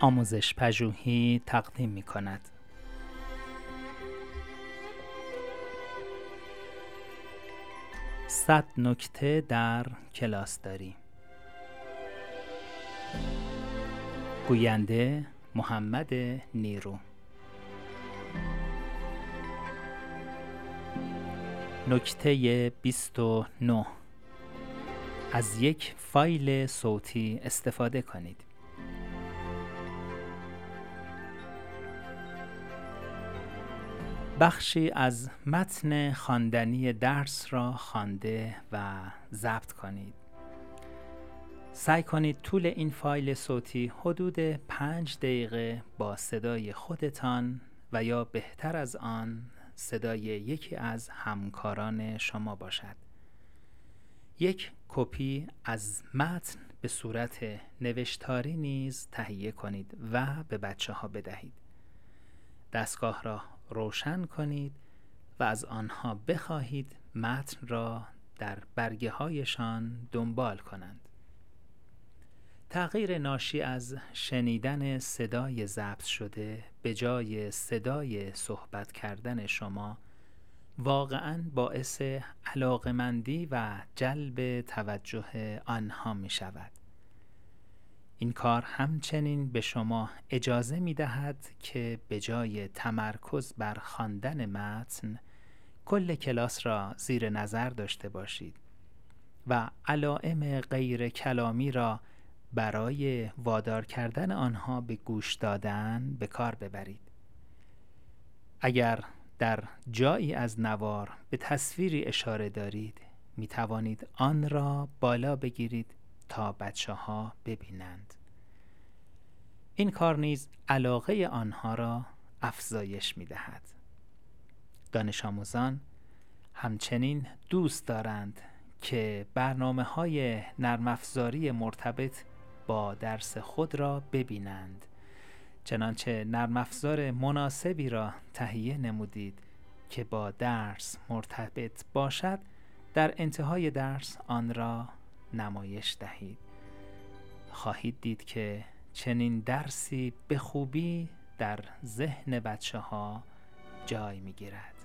آموزش پژوهی تقدیم می کند. صد نکته در کلاس داری. گوینده محمد نیرو. نکته 29 از یک فایل صوتی استفاده کنید. بخشی از متن خواندنی درس را خوانده و ضبط کنید. سعی کنید طول این فایل صوتی حدود پنج دقیقه با صدای خودتان و یا بهتر از آن صدای یکی از همکاران شما باشد. یک کپی از متن به صورت نوشتاری نیز تهیه کنید و به بچه ها بدهید. دستگاه را روشن کنید و از آنها بخواهید متن را در برگه هایشان دنبال کنند تغییر ناشی از شنیدن صدای ضبط شده به جای صدای صحبت کردن شما واقعا باعث علاقمندی و جلب توجه آنها می شود. این کار همچنین به شما اجازه می دهد که به جای تمرکز بر خواندن متن کل کلاس را زیر نظر داشته باشید و علائم غیر کلامی را برای وادار کردن آنها به گوش دادن به کار ببرید. اگر در جایی از نوار به تصویری اشاره دارید می توانید آن را بالا بگیرید تا بچه ها ببینند. این کار نیز علاقه آنها را افزایش می دهد دانش آموزان همچنین دوست دارند که برنامه های نرم مرتبط با درس خود را ببینند. چنانچه نرم افزار مناسبی را تهیه نمودید که با درس مرتبط باشد در انتهای درس آن را نمایش دهید. خواهید دید که چنین درسی به خوبی در ذهن بچه ها جای می گیرد